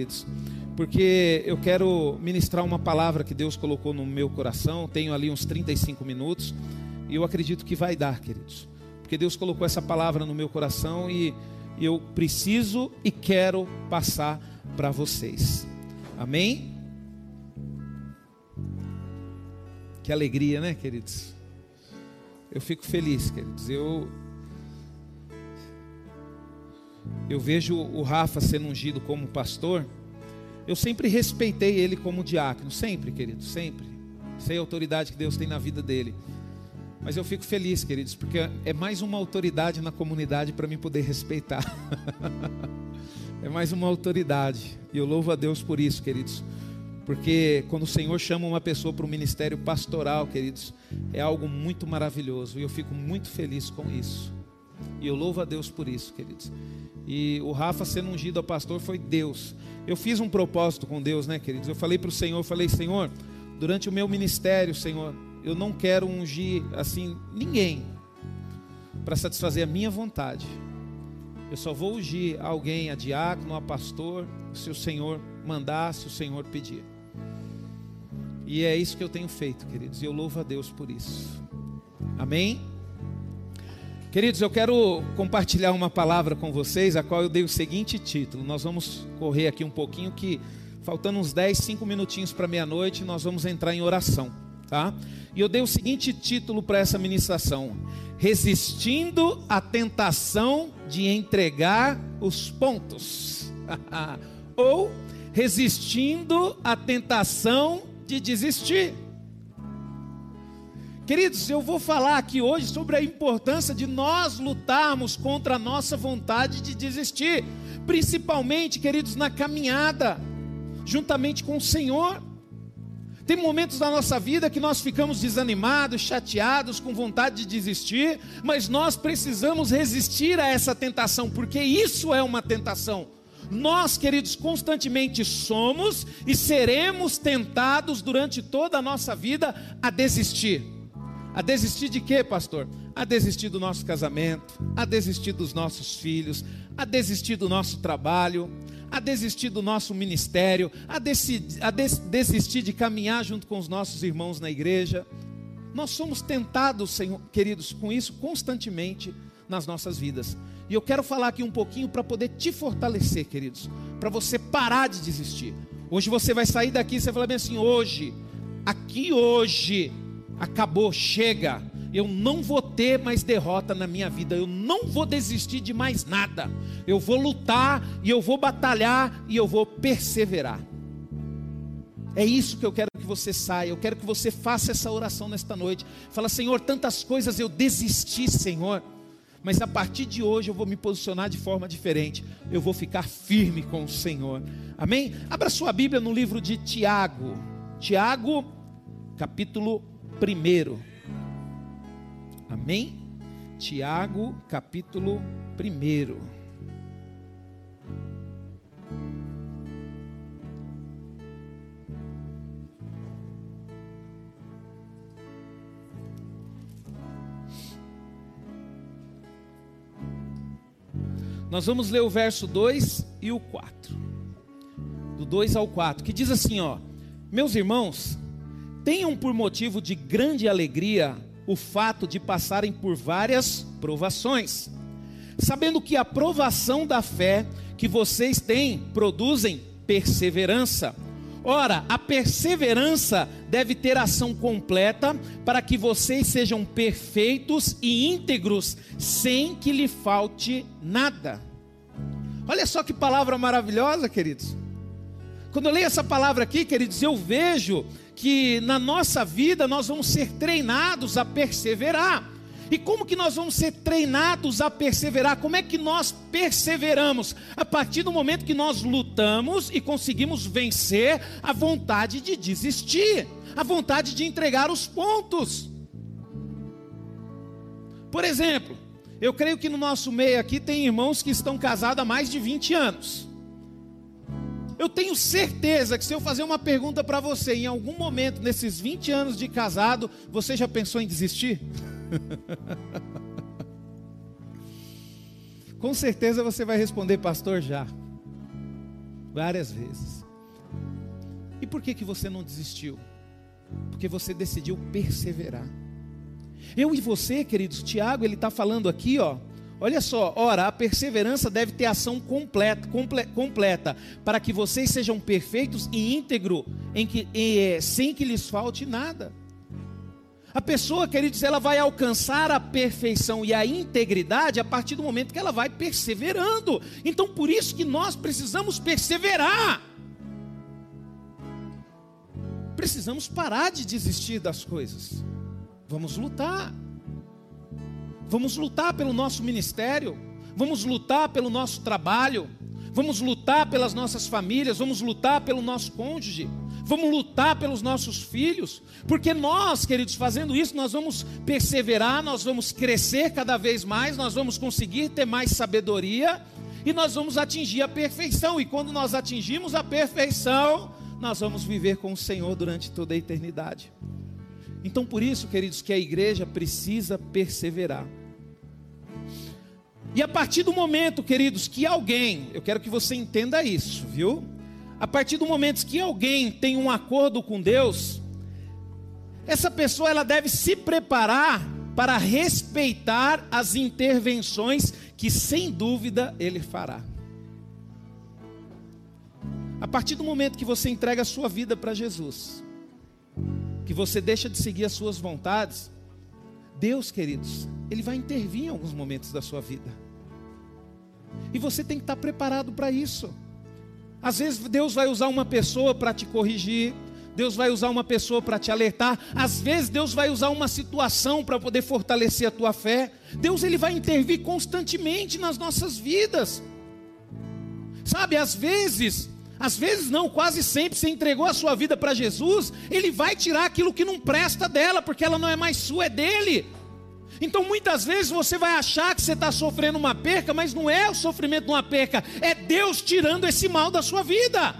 queridos, porque eu quero ministrar uma palavra que Deus colocou no meu coração. Tenho ali uns 35 minutos e eu acredito que vai dar, queridos, porque Deus colocou essa palavra no meu coração e eu preciso e quero passar para vocês. Amém? Que alegria, né, queridos? Eu fico feliz, queridos. Eu eu vejo o Rafa sendo ungido como pastor, eu sempre respeitei ele como diácono, sempre, querido, sempre. Sei a autoridade que Deus tem na vida dele. Mas eu fico feliz, queridos, porque é mais uma autoridade na comunidade para mim poder respeitar. é mais uma autoridade. E eu louvo a Deus por isso, queridos. Porque quando o Senhor chama uma pessoa para o ministério pastoral, queridos, é algo muito maravilhoso. E eu fico muito feliz com isso. E eu louvo a Deus por isso, queridos. E o Rafa sendo ungido a pastor foi Deus. Eu fiz um propósito com Deus, né, queridos? Eu falei para o Senhor, falei, Senhor, durante o meu ministério, Senhor, eu não quero ungir assim ninguém para satisfazer a minha vontade. Eu só vou ungir alguém, a diácono, a pastor, se o Senhor mandar, se o Senhor pedir. E é isso que eu tenho feito, queridos, e eu louvo a Deus por isso. Amém? Queridos, eu quero compartilhar uma palavra com vocês, a qual eu dei o seguinte título. Nós vamos correr aqui um pouquinho, que faltando uns 10, 5 minutinhos para meia-noite, nós vamos entrar em oração, tá? E eu dei o seguinte título para essa ministração: Resistindo à tentação de entregar os pontos. Ou resistindo à tentação de desistir. Queridos, eu vou falar aqui hoje sobre a importância de nós lutarmos contra a nossa vontade de desistir, principalmente, queridos, na caminhada, juntamente com o Senhor. Tem momentos da nossa vida que nós ficamos desanimados, chateados, com vontade de desistir, mas nós precisamos resistir a essa tentação, porque isso é uma tentação. Nós, queridos, constantemente somos e seremos tentados durante toda a nossa vida a desistir. A desistir de quê, pastor? A desistir do nosso casamento, a desistir dos nossos filhos, a desistir do nosso trabalho, a desistir do nosso ministério, a, decidir, a des, desistir de caminhar junto com os nossos irmãos na igreja. Nós somos tentados, Senhor, queridos, com isso constantemente nas nossas vidas. E eu quero falar aqui um pouquinho para poder te fortalecer, queridos, para você parar de desistir. Hoje você vai sair daqui e você vai falar bem assim: hoje, aqui hoje, acabou, chega. Eu não vou ter mais derrota na minha vida. Eu não vou desistir de mais nada. Eu vou lutar e eu vou batalhar e eu vou perseverar. É isso que eu quero que você saia. Eu quero que você faça essa oração nesta noite. Fala, Senhor, tantas coisas eu desisti, Senhor. Mas a partir de hoje eu vou me posicionar de forma diferente. Eu vou ficar firme com o Senhor. Amém? Abra sua Bíblia no livro de Tiago. Tiago, capítulo primeiro. Amém? Tiago, capítulo primeiro. Nós vamos ler o verso 2 e o 4. Do 2 ao 4, que diz assim, ó: Meus irmãos, tenham por motivo de grande alegria o fato de passarem por várias provações, sabendo que a provação da fé que vocês têm produzem perseverança. Ora, a perseverança deve ter ação completa para que vocês sejam perfeitos e íntegros, sem que lhe falte nada. Olha só que palavra maravilhosa, queridos. Quando eu leio essa palavra aqui, queridos, eu vejo que na nossa vida nós vamos ser treinados a perseverar. E como que nós vamos ser treinados a perseverar? Como é que nós perseveramos? A partir do momento que nós lutamos e conseguimos vencer a vontade de desistir, a vontade de entregar os pontos. Por exemplo, eu creio que no nosso meio aqui tem irmãos que estão casados há mais de 20 anos. Eu tenho certeza que se eu fazer uma pergunta para você, em algum momento nesses 20 anos de casado, você já pensou em desistir? Com certeza você vai responder, pastor, já. Várias vezes. E por que, que você não desistiu? Porque você decidiu perseverar. Eu e você, queridos, Tiago, ele está falando aqui, ó. Olha só, ora, a perseverança deve ter ação completa, comple, completa para que vocês sejam perfeitos e íntegros, em que, em, sem que lhes falte nada. A pessoa, queridos, ela vai alcançar a perfeição e a integridade a partir do momento que ela vai perseverando. Então, por isso que nós precisamos perseverar. Precisamos parar de desistir das coisas. Vamos lutar. Vamos lutar pelo nosso ministério. Vamos lutar pelo nosso trabalho. Vamos lutar pelas nossas famílias. Vamos lutar pelo nosso cônjuge vamos lutar pelos nossos filhos, porque nós, queridos, fazendo isso, nós vamos perseverar, nós vamos crescer cada vez mais, nós vamos conseguir ter mais sabedoria e nós vamos atingir a perfeição. E quando nós atingimos a perfeição, nós vamos viver com o Senhor durante toda a eternidade. Então, por isso, queridos, que a igreja precisa perseverar. E a partir do momento, queridos, que alguém, eu quero que você entenda isso, viu? A partir do momento que alguém tem um acordo com Deus, essa pessoa ela deve se preparar para respeitar as intervenções que sem dúvida ele fará. A partir do momento que você entrega a sua vida para Jesus, que você deixa de seguir as suas vontades, Deus, queridos, ele vai intervir em alguns momentos da sua vida. E você tem que estar preparado para isso. Às vezes Deus vai usar uma pessoa para te corrigir, Deus vai usar uma pessoa para te alertar, às vezes Deus vai usar uma situação para poder fortalecer a tua fé. Deus ele vai intervir constantemente nas nossas vidas. Sabe, às vezes, às vezes não, quase sempre você entregou a sua vida para Jesus, ele vai tirar aquilo que não presta dela, porque ela não é mais sua, é dele. Então muitas vezes você vai achar que você está sofrendo uma perca, mas não é o sofrimento de uma perca, é Deus tirando esse mal da sua vida.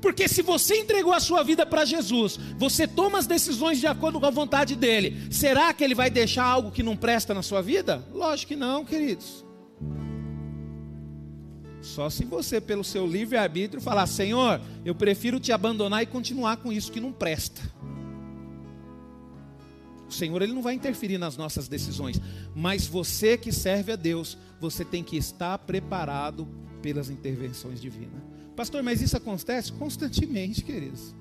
Porque se você entregou a sua vida para Jesus, você toma as decisões de acordo com a vontade dele, será que ele vai deixar algo que não presta na sua vida? Lógico que não, queridos. Só se você, pelo seu livre-arbítrio, falar: Senhor, eu prefiro te abandonar e continuar com isso que não presta. O Senhor ele não vai interferir nas nossas decisões, mas você que serve a Deus, você tem que estar preparado pelas intervenções divinas. Pastor, mas isso acontece constantemente, queridos.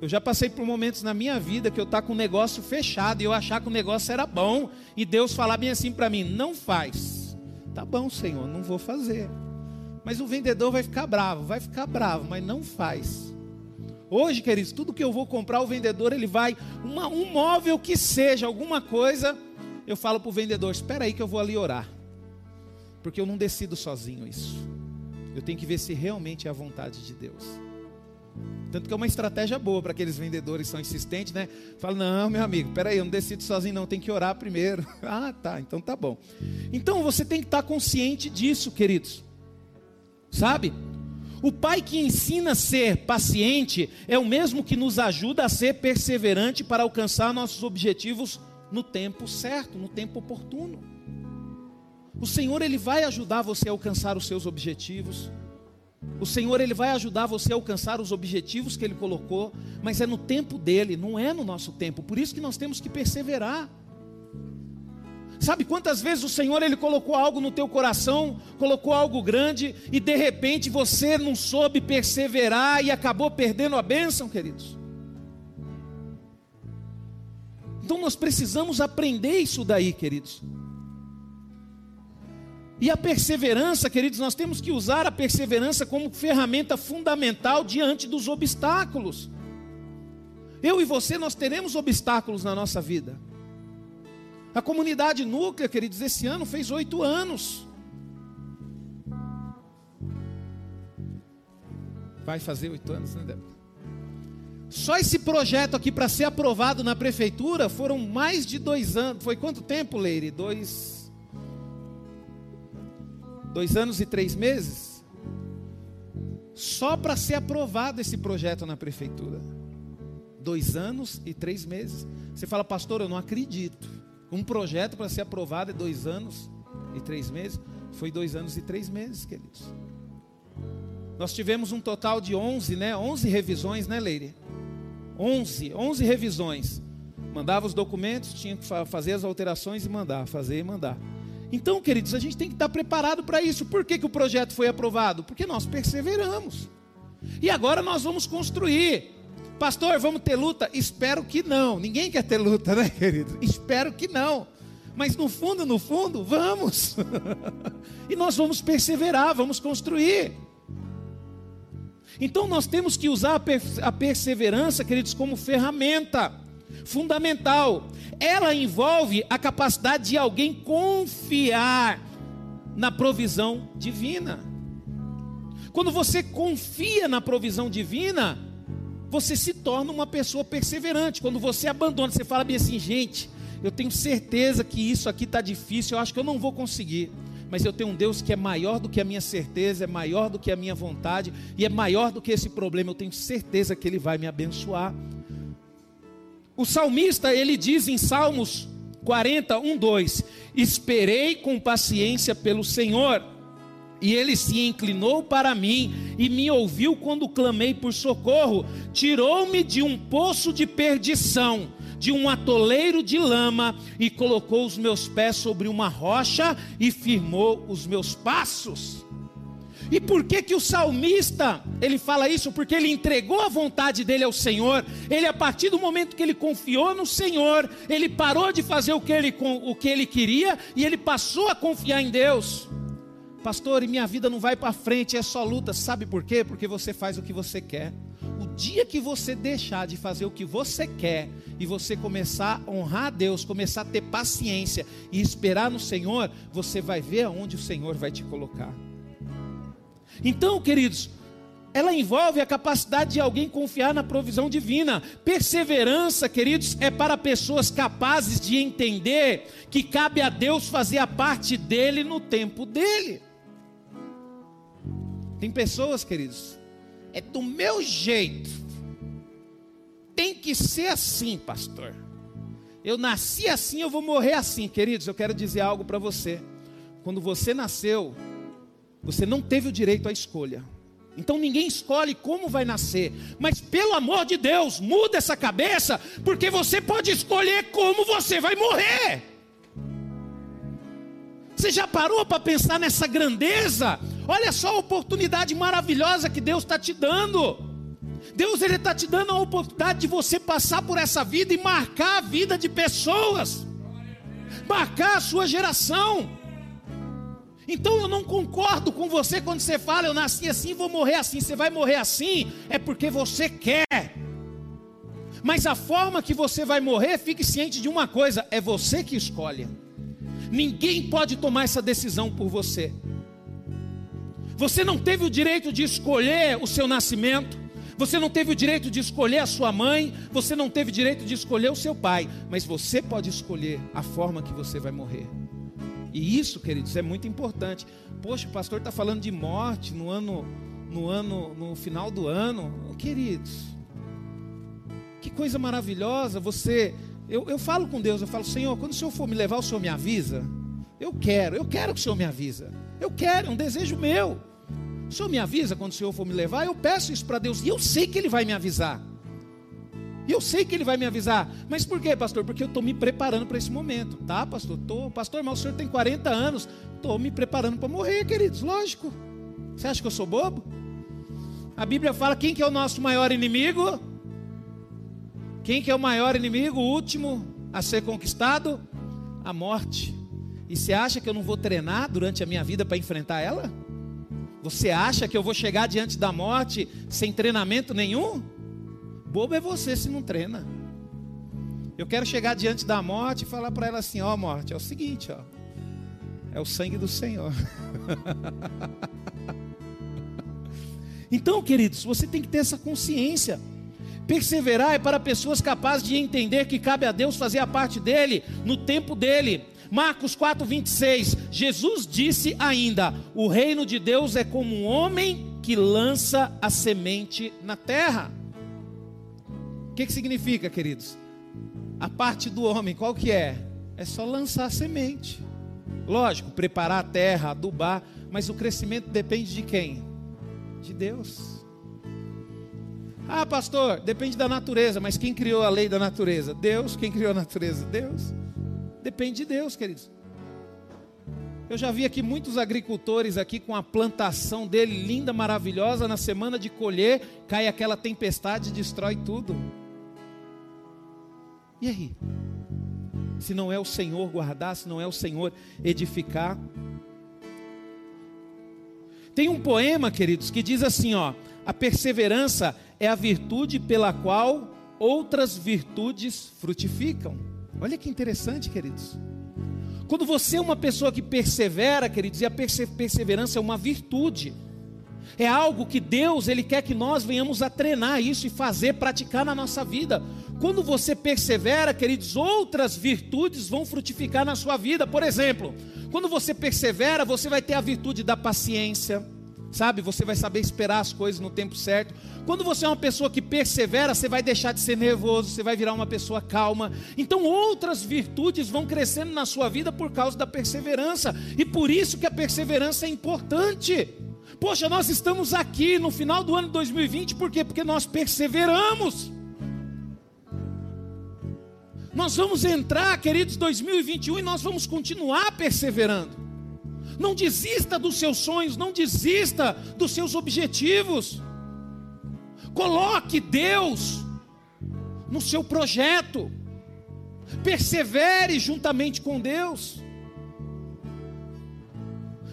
Eu já passei por momentos na minha vida que eu estar tá com o negócio fechado e eu achar que o negócio era bom e Deus falar bem assim para mim: não faz. Tá bom, Senhor, não vou fazer. Mas o vendedor vai ficar bravo, vai ficar bravo, mas não faz. Hoje, queridos, tudo que eu vou comprar, o vendedor ele vai, uma, um móvel que seja, alguma coisa, eu falo para o vendedor: espera aí que eu vou ali orar, porque eu não decido sozinho isso. Eu tenho que ver se realmente é a vontade de Deus. Tanto que é uma estratégia boa para aqueles vendedores que são insistentes, né? Fala, não, meu amigo, peraí, eu não decido sozinho, não, tem que orar primeiro. ah, tá, então tá bom. Então você tem que estar consciente disso, queridos. Sabe? O pai que ensina a ser paciente é o mesmo que nos ajuda a ser perseverante para alcançar nossos objetivos no tempo certo, no tempo oportuno. O Senhor ele vai ajudar você a alcançar os seus objetivos. O Senhor ele vai ajudar você a alcançar os objetivos que ele colocou, mas é no tempo dele, não é no nosso tempo. Por isso que nós temos que perseverar. Sabe quantas vezes o Senhor ele colocou algo no teu coração, colocou algo grande e de repente você não soube perseverar e acabou perdendo a bênção, queridos? Então nós precisamos aprender isso daí, queridos. E a perseverança, queridos, nós temos que usar a perseverança como ferramenta fundamental diante dos obstáculos. Eu e você, nós teremos obstáculos na nossa vida. A comunidade núclea, queridos, esse ano fez oito anos. Vai fazer oito anos, né, Débora? Só esse projeto aqui para ser aprovado na prefeitura foram mais de dois anos. Foi quanto tempo, Leire? Dois. Dois anos e três meses? Só para ser aprovado esse projeto na prefeitura. Dois anos e três meses. Você fala, pastor, eu não acredito. Um projeto para ser aprovado é dois anos e três meses. Foi dois anos e três meses, queridos. Nós tivemos um total de 11, né? 11 revisões, né, Leire? 11, 11 revisões. Mandava os documentos, tinha que fazer as alterações e mandar, fazer e mandar. Então, queridos, a gente tem que estar preparado para isso. Por que, que o projeto foi aprovado? Porque nós perseveramos. E agora nós vamos construir. Pastor, vamos ter luta? Espero que não. Ninguém quer ter luta, né, querido? Espero que não. Mas no fundo, no fundo, vamos. e nós vamos perseverar, vamos construir. Então nós temos que usar a perseverança, queridos, como ferramenta fundamental. Ela envolve a capacidade de alguém confiar na provisão divina. Quando você confia na provisão divina, você se torna uma pessoa perseverante. Quando você abandona, você fala bem assim, gente, eu tenho certeza que isso aqui está difícil, eu acho que eu não vou conseguir. Mas eu tenho um Deus que é maior do que a minha certeza, é maior do que a minha vontade, e é maior do que esse problema. Eu tenho certeza que Ele vai me abençoar. O salmista, ele diz em Salmos 40, 1, 2: Esperei com paciência pelo Senhor, e ele se inclinou para mim e me ouviu quando clamei por socorro, tirou-me de um poço de perdição, de um atoleiro de lama, e colocou os meus pés sobre uma rocha e firmou os meus passos. E por que que o salmista, ele fala isso? Porque ele entregou a vontade dele ao Senhor. Ele a partir do momento que ele confiou no Senhor, ele parou de fazer o que ele, o que ele queria e ele passou a confiar em Deus. Pastor, e minha vida não vai para frente, é só luta. Sabe por quê? Porque você faz o que você quer. O dia que você deixar de fazer o que você quer e você começar a honrar a Deus, começar a ter paciência e esperar no Senhor, você vai ver aonde o Senhor vai te colocar. Então, queridos, ela envolve a capacidade de alguém confiar na provisão divina. Perseverança, queridos, é para pessoas capazes de entender que cabe a Deus fazer a parte dele no tempo dele. Tem pessoas, queridos, é do meu jeito. Tem que ser assim, pastor. Eu nasci assim, eu vou morrer assim, queridos. Eu quero dizer algo para você. Quando você nasceu, você não teve o direito à escolha. Então ninguém escolhe como vai nascer. Mas pelo amor de Deus, muda essa cabeça, porque você pode escolher como você vai morrer. Você já parou para pensar nessa grandeza? Olha só a oportunidade maravilhosa que Deus está te dando. Deus ele está te dando a oportunidade de você passar por essa vida e marcar a vida de pessoas, marcar a sua geração. Então eu não concordo com você quando você fala, eu nasci assim, vou morrer assim. Você vai morrer assim, é porque você quer. Mas a forma que você vai morrer, fique ciente de uma coisa: é você que escolhe. Ninguém pode tomar essa decisão por você. Você não teve o direito de escolher o seu nascimento. Você não teve o direito de escolher a sua mãe, você não teve o direito de escolher o seu pai, mas você pode escolher a forma que você vai morrer. E isso, queridos, é muito importante. Poxa, o pastor está falando de morte no ano, no ano, no final do ano. Queridos, que coisa maravilhosa. Você, eu, eu falo com Deus, eu falo, Senhor, quando o Senhor for me levar, o Senhor me avisa. Eu quero, eu quero que o Senhor me avisa. Eu quero, é um desejo meu. O Senhor me avisa quando o Senhor for me levar, eu peço isso para Deus. E eu sei que Ele vai me avisar. Eu sei que ele vai me avisar. Mas por quê, pastor? Porque eu estou me preparando para esse momento. Tá, pastor? Tô, pastor, mas o senhor tem 40 anos. Estou me preparando para morrer, queridos. Lógico. Você acha que eu sou bobo? A Bíblia fala quem que é o nosso maior inimigo? Quem que é o maior inimigo, o último a ser conquistado? A morte. E você acha que eu não vou treinar durante a minha vida para enfrentar ela? Você acha que eu vou chegar diante da morte sem treinamento nenhum? Bobo é você se não treina. Eu quero chegar diante da morte e falar para ela assim: ó, oh, morte, é o seguinte, ó. É o sangue do Senhor. então, queridos, você tem que ter essa consciência. Perseverar é para pessoas capazes de entender que cabe a Deus fazer a parte dele no tempo dele. Marcos 4:26. Jesus disse ainda: "O reino de Deus é como um homem que lança a semente na terra." O que, que significa, queridos? A parte do homem, qual que é? É só lançar a semente. Lógico, preparar a terra, adubar, mas o crescimento depende de quem? de Deus. Ah, pastor, depende da natureza, mas quem criou a lei da natureza? Deus. Quem criou a natureza? Deus. Depende de Deus, queridos. Eu já vi aqui muitos agricultores aqui com a plantação dele linda, maravilhosa, na semana de colher, cai aquela tempestade e destrói tudo. E aí? Se não é o Senhor guardar, se não é o Senhor edificar. Tem um poema, queridos, que diz assim, ó: a perseverança é a virtude pela qual outras virtudes frutificam. Olha que interessante, queridos. Quando você é uma pessoa que persevera, queridos, e a perseverança é uma virtude. É algo que Deus, ele quer que nós venhamos a treinar isso e fazer, praticar na nossa vida. Quando você persevera, queridos, outras virtudes vão frutificar na sua vida. Por exemplo, quando você persevera, você vai ter a virtude da paciência, sabe? Você vai saber esperar as coisas no tempo certo. Quando você é uma pessoa que persevera, você vai deixar de ser nervoso, você vai virar uma pessoa calma. Então, outras virtudes vão crescendo na sua vida por causa da perseverança. E por isso que a perseverança é importante. Poxa, nós estamos aqui no final do ano 2020, por quê? Porque nós perseveramos. Nós vamos entrar, queridos, 2021 e nós vamos continuar perseverando. Não desista dos seus sonhos, não desista dos seus objetivos. Coloque Deus no seu projeto. Persevere juntamente com Deus.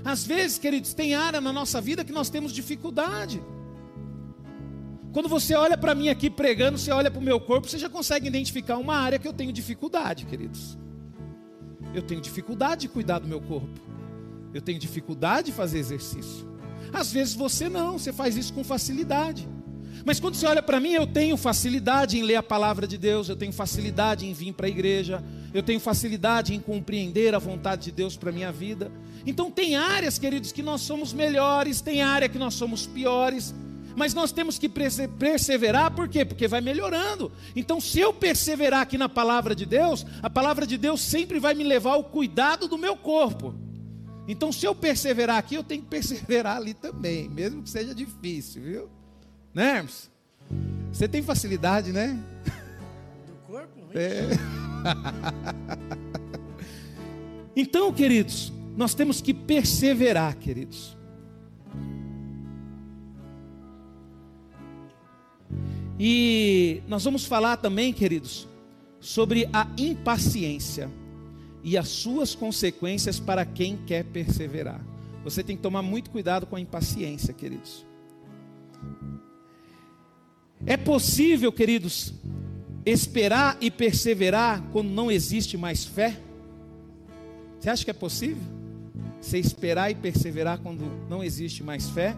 Às vezes, queridos, tem área na nossa vida que nós temos dificuldade. Quando você olha para mim aqui pregando, você olha para o meu corpo, você já consegue identificar uma área que eu tenho dificuldade, queridos. Eu tenho dificuldade de cuidar do meu corpo. Eu tenho dificuldade de fazer exercício. Às vezes você não, você faz isso com facilidade. Mas quando você olha para mim, eu tenho facilidade em ler a palavra de Deus, eu tenho facilidade em vir para a igreja, eu tenho facilidade em compreender a vontade de Deus para a minha vida. Então, tem áreas, queridos, que nós somos melhores, tem área que nós somos piores, mas nós temos que perseverar, por quê? Porque vai melhorando. Então, se eu perseverar aqui na palavra de Deus, a palavra de Deus sempre vai me levar ao cuidado do meu corpo. Então, se eu perseverar aqui, eu tenho que perseverar ali também, mesmo que seja difícil, viu? Né, Hermes? Você tem facilidade, né? Do corpo? É. então, queridos, nós temos que perseverar, queridos. E nós vamos falar também, queridos, sobre a impaciência e as suas consequências para quem quer perseverar. Você tem que tomar muito cuidado com a impaciência, queridos. É possível, queridos, esperar e perseverar quando não existe mais fé? Você acha que é possível? Você esperar e perseverar quando não existe mais fé?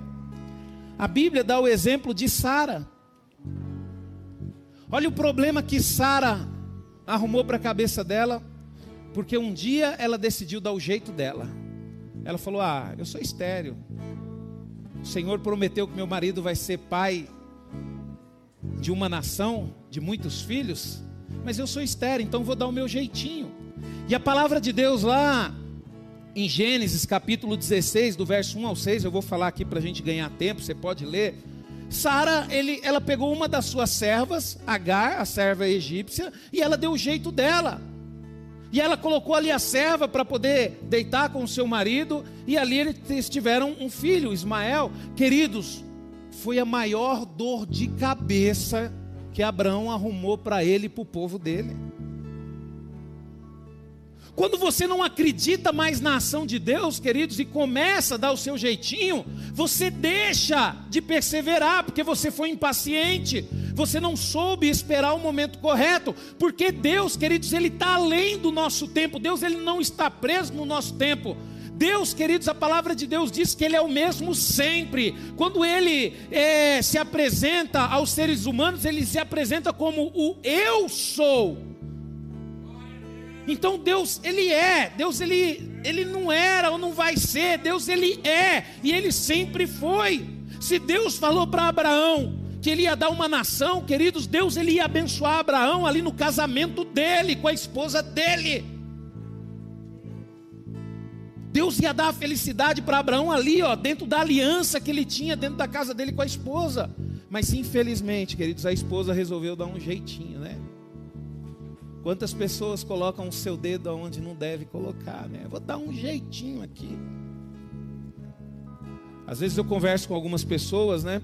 A Bíblia dá o exemplo de Sara. Olha o problema que Sara arrumou para a cabeça dela, porque um dia ela decidiu dar o jeito dela. Ela falou: Ah, eu sou estéreo. O Senhor prometeu que meu marido vai ser pai de uma nação, de muitos filhos, mas eu sou estéreo, então vou dar o meu jeitinho. E a palavra de Deus lá em Gênesis capítulo 16, do verso 1 ao 6, eu vou falar aqui para a gente ganhar tempo, você pode ler. Sara, ela pegou uma das suas servas, Agar, a serva egípcia, e ela deu o jeito dela. E ela colocou ali a serva para poder deitar com o seu marido, e ali eles tiveram um filho, Ismael. Queridos, foi a maior dor de cabeça que Abraão arrumou para ele e para o povo dele. Quando você não acredita mais na ação de Deus, queridos, e começa a dar o seu jeitinho, você deixa de perseverar, porque você foi impaciente, você não soube esperar o momento correto, porque Deus, queridos, Ele está além do nosso tempo, Deus ele não está preso no nosso tempo, Deus, queridos, a palavra de Deus diz que Ele é o mesmo sempre. Quando Ele é, se apresenta aos seres humanos, Ele se apresenta como o Eu sou. Então Deus, Ele é. Deus, Ele, Ele não era ou não vai ser. Deus, Ele é. E Ele sempre foi. Se Deus falou para Abraão que ele ia dar uma nação, queridos, Deus ele ia abençoar Abraão ali no casamento dele com a esposa dele. Deus ia dar a felicidade para Abraão ali, ó, dentro da aliança que ele tinha dentro da casa dele com a esposa. Mas infelizmente, queridos, a esposa resolveu dar um jeitinho, né? Quantas pessoas colocam o seu dedo onde não deve colocar, né? Vou dar um jeitinho aqui. Às vezes eu converso com algumas pessoas, né?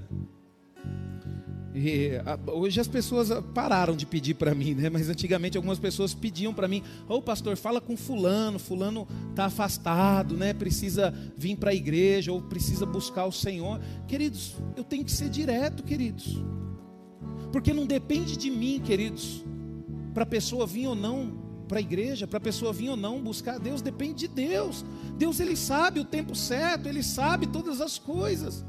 E, hoje as pessoas pararam de pedir para mim, né? Mas antigamente algumas pessoas pediam para mim: "Ô oh, pastor, fala com fulano, fulano está afastado, né? Precisa vir para a igreja ou precisa buscar o Senhor". Queridos, eu tenho que ser direto, queridos. Porque não depende de mim, queridos, para a pessoa vir ou não para a igreja, para a pessoa vir ou não buscar Deus, depende de Deus. Deus ele sabe o tempo certo, ele sabe todas as coisas.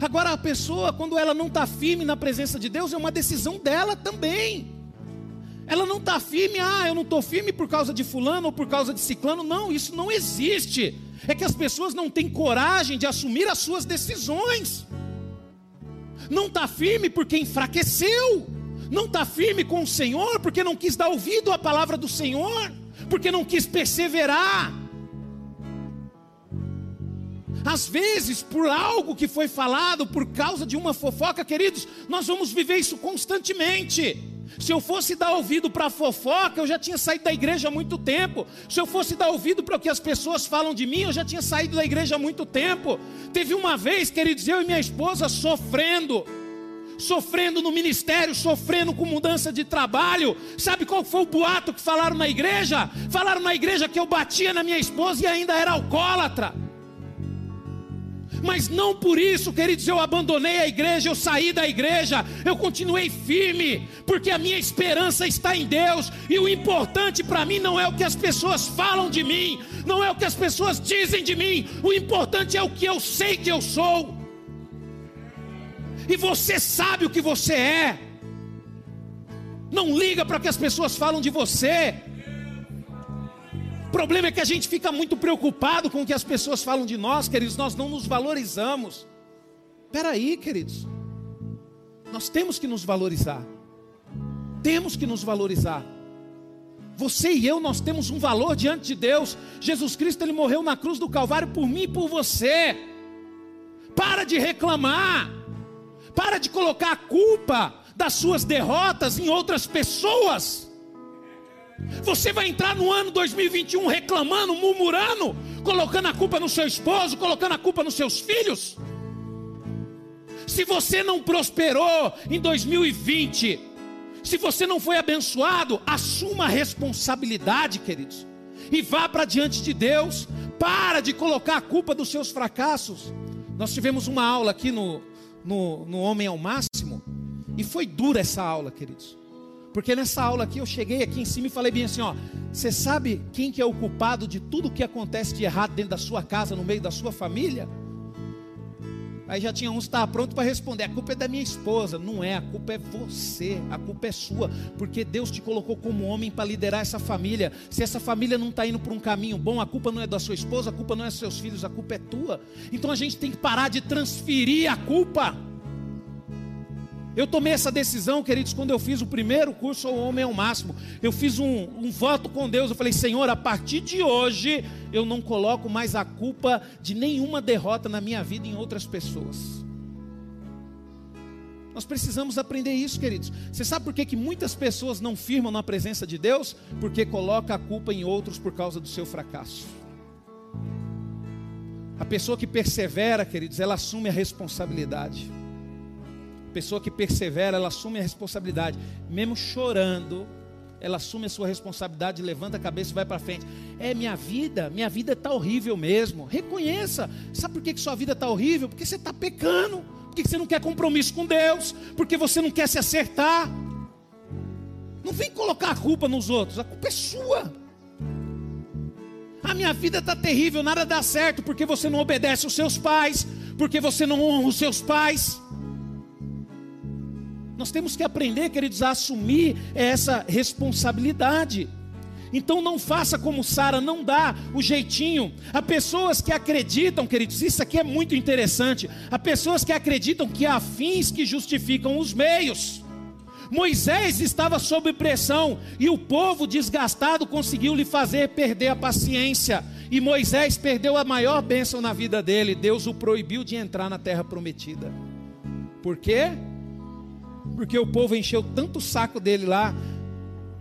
Agora a pessoa, quando ela não está firme na presença de Deus, é uma decisão dela também. Ela não está firme, ah, eu não estou firme por causa de fulano ou por causa de ciclano. Não, isso não existe. É que as pessoas não têm coragem de assumir as suas decisões. Não está firme porque enfraqueceu não está firme com o Senhor, porque não quis dar ouvido à palavra do Senhor, porque não quis perseverar. Às vezes, por algo que foi falado, por causa de uma fofoca, queridos, nós vamos viver isso constantemente. Se eu fosse dar ouvido para a fofoca, eu já tinha saído da igreja há muito tempo. Se eu fosse dar ouvido para o que as pessoas falam de mim, eu já tinha saído da igreja há muito tempo. Teve uma vez, queridos, eu e minha esposa sofrendo sofrendo no ministério, sofrendo com mudança de trabalho. Sabe qual foi o boato que falaram na igreja? Falaram na igreja que eu batia na minha esposa e ainda era alcoólatra. Mas não por isso, queridos, eu abandonei a igreja, eu saí da igreja, eu continuei firme, porque a minha esperança está em Deus, e o importante para mim não é o que as pessoas falam de mim, não é o que as pessoas dizem de mim, o importante é o que eu sei que eu sou e você sabe o que você é. Não liga para que as pessoas falam de você. O problema é que a gente fica muito preocupado com o que as pessoas falam de nós, queridos, nós não nos valorizamos. Espera aí, queridos. Nós temos que nos valorizar. Temos que nos valorizar. Você e eu, nós temos um valor diante de Deus. Jesus Cristo, Ele morreu na cruz do Calvário por mim e por você. Para de reclamar. Para de colocar a culpa das suas derrotas em outras pessoas. Você vai entrar no ano 2021 reclamando, murmurando, colocando a culpa no seu esposo, colocando a culpa nos seus filhos. Se você não prosperou em 2020, se você não foi abençoado, assuma a responsabilidade, queridos, e vá para diante de Deus. Para de colocar a culpa dos seus fracassos. Nós tivemos uma aula aqui no, no, no Homem ao Máximo. E foi dura essa aula, queridos. Porque nessa aula aqui eu cheguei aqui em cima e falei bem assim, ó, você sabe quem que é o culpado de tudo que acontece de errado dentro da sua casa, no meio da sua família? Aí já tinha uns que estavam pronto para responder: a culpa é da minha esposa. Não é, a culpa é você, a culpa é sua, porque Deus te colocou como homem para liderar essa família. Se essa família não está indo por um caminho bom, a culpa não é da sua esposa, a culpa não é dos seus filhos, a culpa é tua. Então a gente tem que parar de transferir a culpa. Eu tomei essa decisão, queridos, quando eu fiz o primeiro curso ao Homem ao Máximo. Eu fiz um, um, voto com Deus. Eu falei, Senhor, a partir de hoje, eu não coloco mais a culpa de nenhuma derrota na minha vida em outras pessoas. Nós precisamos aprender isso, queridos. Você sabe por que, que muitas pessoas não firmam na presença de Deus? Porque coloca a culpa em outros por causa do seu fracasso. A pessoa que persevera, queridos, ela assume a responsabilidade pessoa que persevera, ela assume a responsabilidade, mesmo chorando, ela assume a sua responsabilidade, levanta a cabeça e vai para frente. É minha vida, minha vida está horrível mesmo. Reconheça. Sabe por que, que sua vida está horrível? Porque você está pecando, porque você não quer compromisso com Deus, porque você não quer se acertar. Não vem colocar a culpa nos outros, a culpa é sua. A minha vida está terrível, nada dá certo, porque você não obedece aos seus pais, porque você não honra os seus pais. Nós temos que aprender, queridos, a assumir essa responsabilidade. Então não faça como Sara, não dá o jeitinho. Há pessoas que acreditam, queridos, isso aqui é muito interessante. Há pessoas que acreditam que há fins que justificam os meios. Moisés estava sob pressão e o povo desgastado conseguiu lhe fazer perder a paciência. E Moisés perdeu a maior bênção na vida dele. Deus o proibiu de entrar na terra prometida. Por quê? Porque o povo encheu tanto o saco dele lá.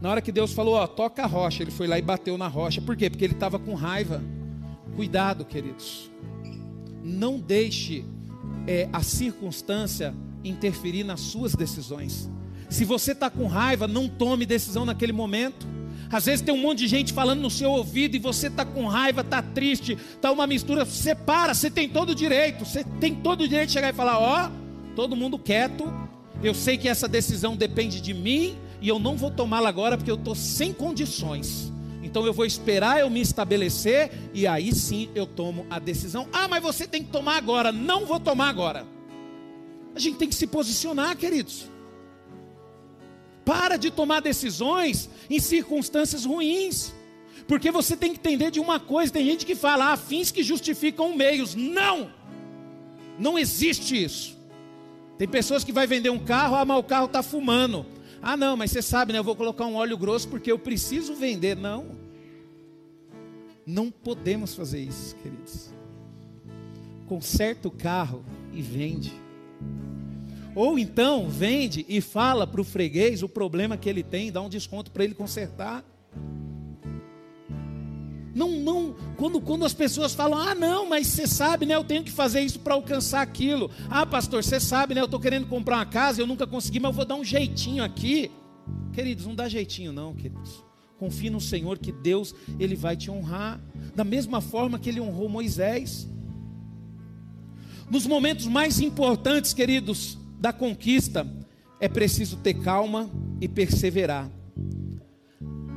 Na hora que Deus falou, ó, toca a rocha, ele foi lá e bateu na rocha. Por quê? Porque ele estava com raiva. Cuidado, queridos. Não deixe é, a circunstância interferir nas suas decisões. Se você está com raiva, não tome decisão naquele momento. Às vezes tem um monte de gente falando no seu ouvido e você está com raiva, está triste, está uma mistura. Separa, você tem todo o direito, você tem todo o direito de chegar e falar: ó, todo mundo quieto, eu sei que essa decisão depende de mim e eu não vou tomá-la agora porque eu estou sem condições. Então eu vou esperar eu me estabelecer e aí sim eu tomo a decisão. Ah, mas você tem que tomar agora. Não vou tomar agora. A gente tem que se posicionar, queridos. Para de tomar decisões em circunstâncias ruins. Porque você tem que entender de uma coisa: tem gente que fala, ah, fins que justificam meios. Não! Não existe isso. Tem pessoas que vai vender um carro, ah, mas o carro está fumando. Ah, não, mas você sabe, né? Eu vou colocar um óleo grosso porque eu preciso vender. Não. Não podemos fazer isso, queridos. Conserta o carro e vende. Ou então vende e fala para o freguês o problema que ele tem, dá um desconto para ele consertar. Não, não, quando, quando as pessoas falam, ah, não, mas você sabe, né? Eu tenho que fazer isso para alcançar aquilo. Ah, pastor, você sabe, né? Eu estou querendo comprar uma casa, eu nunca consegui, mas eu vou dar um jeitinho aqui. Queridos, não dá jeitinho, não, queridos. Confie no Senhor que Deus, Ele vai te honrar. Da mesma forma que Ele honrou Moisés. Nos momentos mais importantes, queridos, da conquista, é preciso ter calma e perseverar,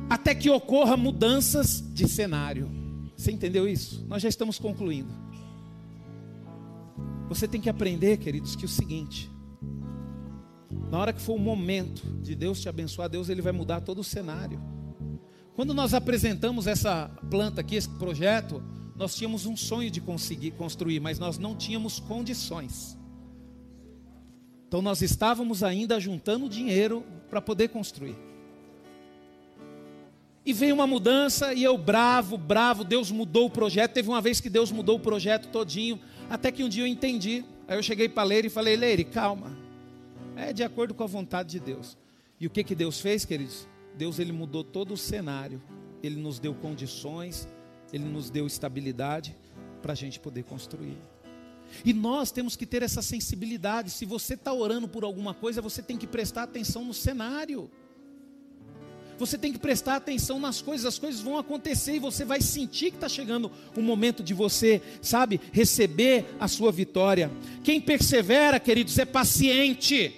até que ocorra mudanças de cenário. Você entendeu isso? Nós já estamos concluindo. Você tem que aprender, queridos, que é o seguinte: na hora que for o momento de Deus te abençoar, Deus ele vai mudar todo o cenário. Quando nós apresentamos essa planta aqui, esse projeto, nós tínhamos um sonho de conseguir construir, mas nós não tínhamos condições. Então nós estávamos ainda juntando dinheiro para poder construir. E veio uma mudança e eu bravo, bravo, Deus mudou o projeto. Teve uma vez que Deus mudou o projeto todinho, até que um dia eu entendi. Aí eu cheguei para Leire e falei: Leire, calma. É de acordo com a vontade de Deus. E o que que Deus fez, queridos? Deus ele mudou todo o cenário. Ele nos deu condições, ele nos deu estabilidade para a gente poder construir. E nós temos que ter essa sensibilidade. Se você está orando por alguma coisa, você tem que prestar atenção no cenário. Você tem que prestar atenção nas coisas, as coisas vão acontecer e você vai sentir que está chegando o momento de você, sabe, receber a sua vitória. Quem persevera, queridos, é paciente.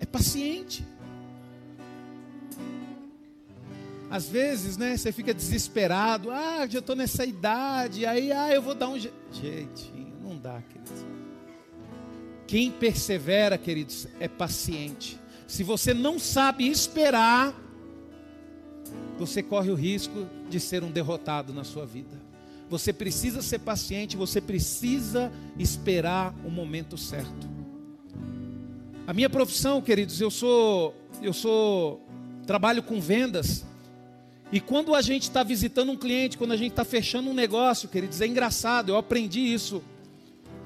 É paciente. Às vezes, né, você fica desesperado. Ah, já estou nessa idade. Aí, ah, eu vou dar um jeitinho. Não dá, queridos. Quem persevera, queridos, é paciente. Se você não sabe esperar, você corre o risco de ser um derrotado na sua vida. Você precisa ser paciente, você precisa esperar o momento certo. A minha profissão, queridos, eu sou eu sou trabalho com vendas e quando a gente está visitando um cliente, quando a gente está fechando um negócio, queridos, é engraçado, eu aprendi isso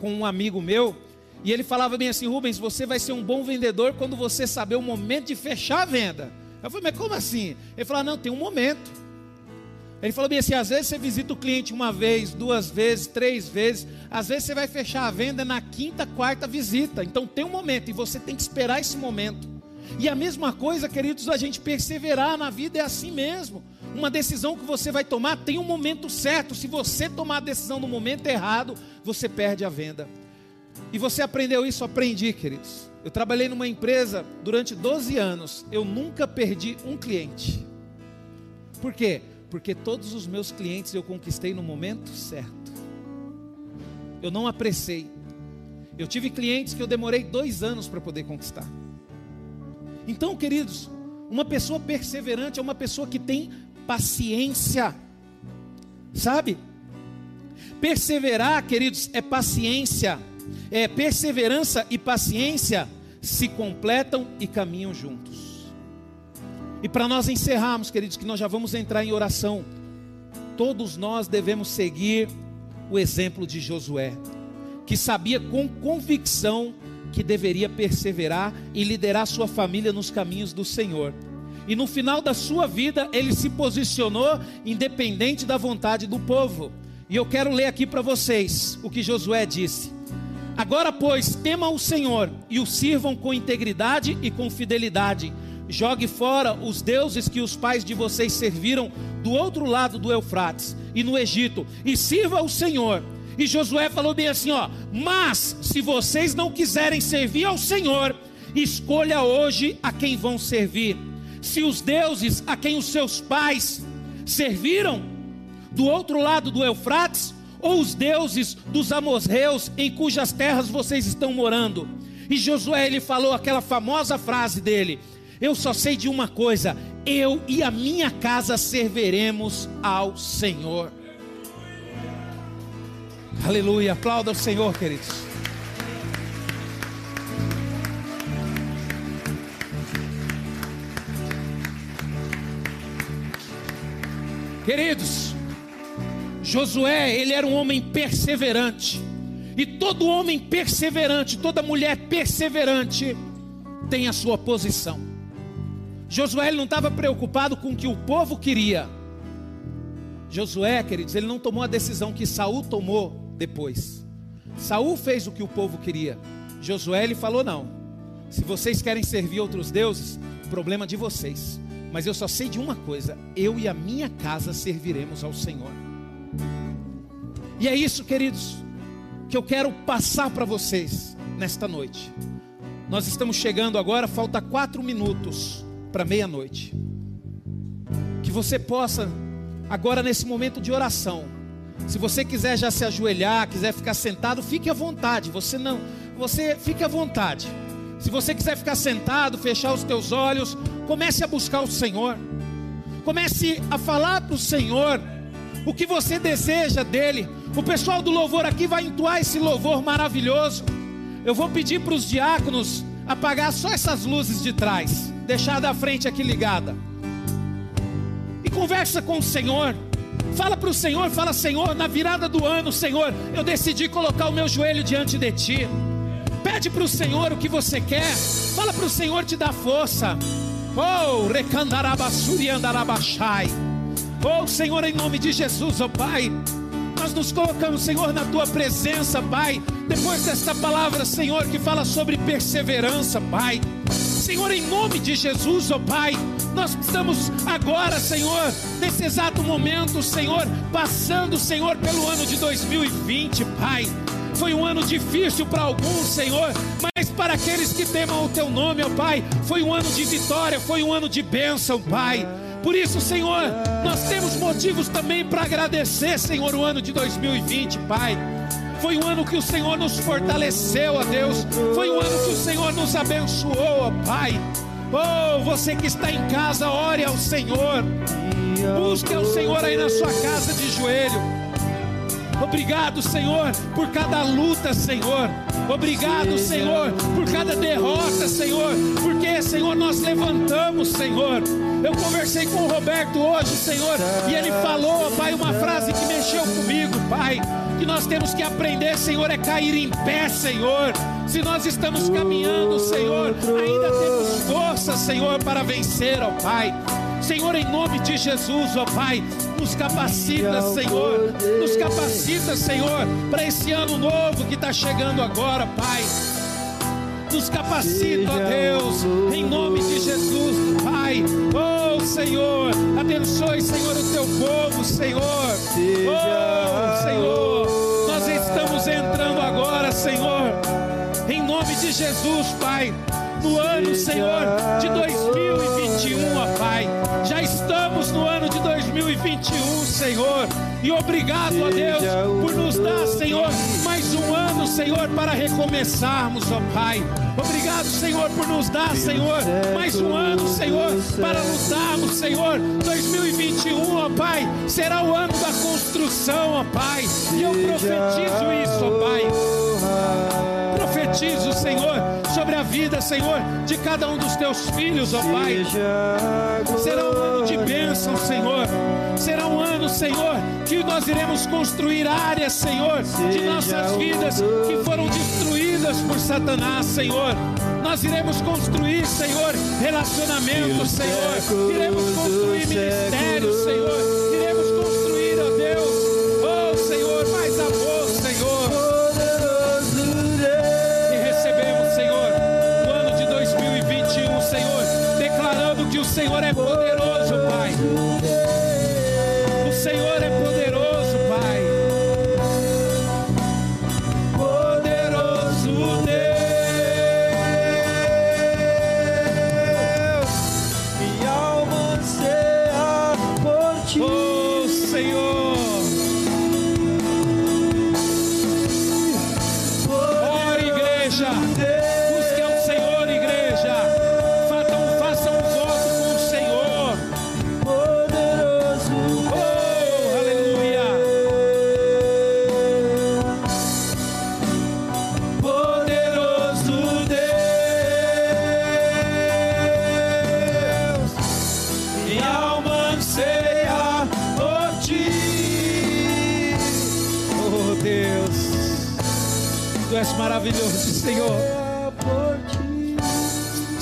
com um amigo meu, e ele falava bem assim: Rubens, você vai ser um bom vendedor quando você saber o momento de fechar a venda. Eu falei, mas como assim? Ele falou: não, tem um momento. Ele falou bem assim: às vezes você visita o cliente uma vez, duas vezes, três vezes, às vezes você vai fechar a venda na quinta, quarta visita. Então tem um momento e você tem que esperar esse momento. E a mesma coisa, queridos, a gente perseverar na vida é assim mesmo. Uma decisão que você vai tomar tem um momento certo. Se você tomar a decisão no momento errado, você perde a venda. E você aprendeu isso? Aprendi, queridos. Eu trabalhei numa empresa durante 12 anos. Eu nunca perdi um cliente. Por quê? Porque todos os meus clientes eu conquistei no momento certo. Eu não apressei. Eu tive clientes que eu demorei dois anos para poder conquistar. Então, queridos, uma pessoa perseverante é uma pessoa que tem paciência, sabe? Perseverar, queridos, é paciência, é perseverança e paciência se completam e caminham juntos. E para nós encerrarmos, queridos, que nós já vamos entrar em oração. todos nós devemos seguir o exemplo de Josué, que sabia com convicção que deveria perseverar e liderar sua família nos caminhos do Senhor. E no final da sua vida, ele se posicionou independente da vontade do povo. E eu quero ler aqui para vocês o que Josué disse. Agora, pois, temam o Senhor e o sirvam com integridade e com fidelidade. Jogue fora os deuses que os pais de vocês serviram do outro lado do Eufrates e no Egito, e sirva o Senhor. E Josué falou bem assim: ó, mas se vocês não quiserem servir ao Senhor, escolha hoje a quem vão servir. Se os deuses a quem os seus pais serviram do outro lado do Eufrates, ou os deuses dos amorreus em cujas terras vocês estão morando. E Josué ele falou aquela famosa frase dele: Eu só sei de uma coisa, eu e a minha casa serviremos ao Senhor. Aleluia, aplauda o Senhor, queridos. Queridos, Josué, ele era um homem perseverante. E todo homem perseverante, toda mulher perseverante tem a sua posição. Josué não estava preocupado com o que o povo queria. Josué, queridos, ele não tomou a decisão que Saul tomou depois. Saul fez o que o povo queria. Josué ele falou não. Se vocês querem servir outros deuses, problema de vocês. Mas eu só sei de uma coisa: eu e a minha casa serviremos ao Senhor. E é isso, queridos, que eu quero passar para vocês nesta noite. Nós estamos chegando agora, falta quatro minutos para meia-noite. Que você possa, agora nesse momento de oração, se você quiser já se ajoelhar, quiser ficar sentado, fique à vontade. Você não, você fique à vontade. Se você quiser ficar sentado, fechar os teus olhos, comece a buscar o Senhor. Comece a falar para o Senhor o que você deseja dele. O pessoal do louvor aqui vai entoar esse louvor maravilhoso. Eu vou pedir para os diáconos apagar só essas luzes de trás, deixar da frente aqui ligada. E conversa com o Senhor. Fala para o Senhor, fala Senhor, na virada do ano, Senhor, eu decidi colocar o meu joelho diante de Ti. Pede para o Senhor o que você quer. Fala para o Senhor te dar força. Oh, recandarabassuri andarabachai. Oh Senhor, em nome de Jesus, oh Pai, nós nos colocamos, Senhor, na tua presença, Pai. Depois desta palavra, Senhor, que fala sobre perseverança, Pai. Senhor, em nome de Jesus, oh Pai, nós estamos agora, Senhor, nesse exato momento, Senhor, passando, Senhor, pelo ano de 2020, Pai. Foi um ano difícil para alguns, Senhor, mas para aqueles que temam o teu nome, ó Pai, foi um ano de vitória, foi um ano de bênção, Pai. Por isso, Senhor, nós temos motivos também para agradecer, Senhor, o ano de 2020, Pai. Foi um ano que o Senhor nos fortaleceu, ó Deus. Foi um ano que o Senhor nos abençoou, ó Pai. Oh, você que está em casa, ore ao Senhor. Busque ao Senhor aí na sua casa de joelho. Obrigado, Senhor, por cada luta, Senhor. Obrigado, Senhor, por cada derrota, Senhor. Porque, Senhor, nós levantamos, Senhor. Eu conversei com o Roberto hoje, Senhor, e ele falou, Pai, uma frase que mexeu comigo, Pai. Que nós temos que aprender, Senhor, é cair em pé, Senhor. Se nós estamos caminhando, Senhor, ainda temos força, Senhor, para vencer, ó Pai. Senhor, em nome de Jesus, ó Pai, nos capacita, Senhor, nos capacita, Senhor, para esse ano novo que está chegando agora, Pai. Nos capacita, ó Deus, em nome de Jesus, Pai. Oh, Senhor, abençoe, Senhor, o teu povo, Senhor. Oh, Senhor, nós estamos entrando agora, Senhor, em nome de Jesus, Pai no ano, Senhor, de 2021, ó Pai. 2021, Senhor. E obrigado, ó Deus, por nos dar, Senhor, mais um ano, Senhor, para recomeçarmos, ó Pai. Obrigado, Senhor, por nos dar, Senhor, mais um ano, Senhor, para lutarmos, Senhor. 2021, ó Pai, será o ano da construção, ó Pai. E eu profetizo isso, ó Pai profetizo, Senhor, sobre a vida, Senhor, de cada um dos teus filhos, ó Pai. Será um ano de bênção, Senhor. será um ano, Senhor, que nós iremos construir áreas, Senhor, de nossas vidas que foram destruídas por Satanás, Senhor. Nós iremos construir, Senhor, relacionamentos, Senhor. Iremos construir ministérios, Senhor. É poderoso,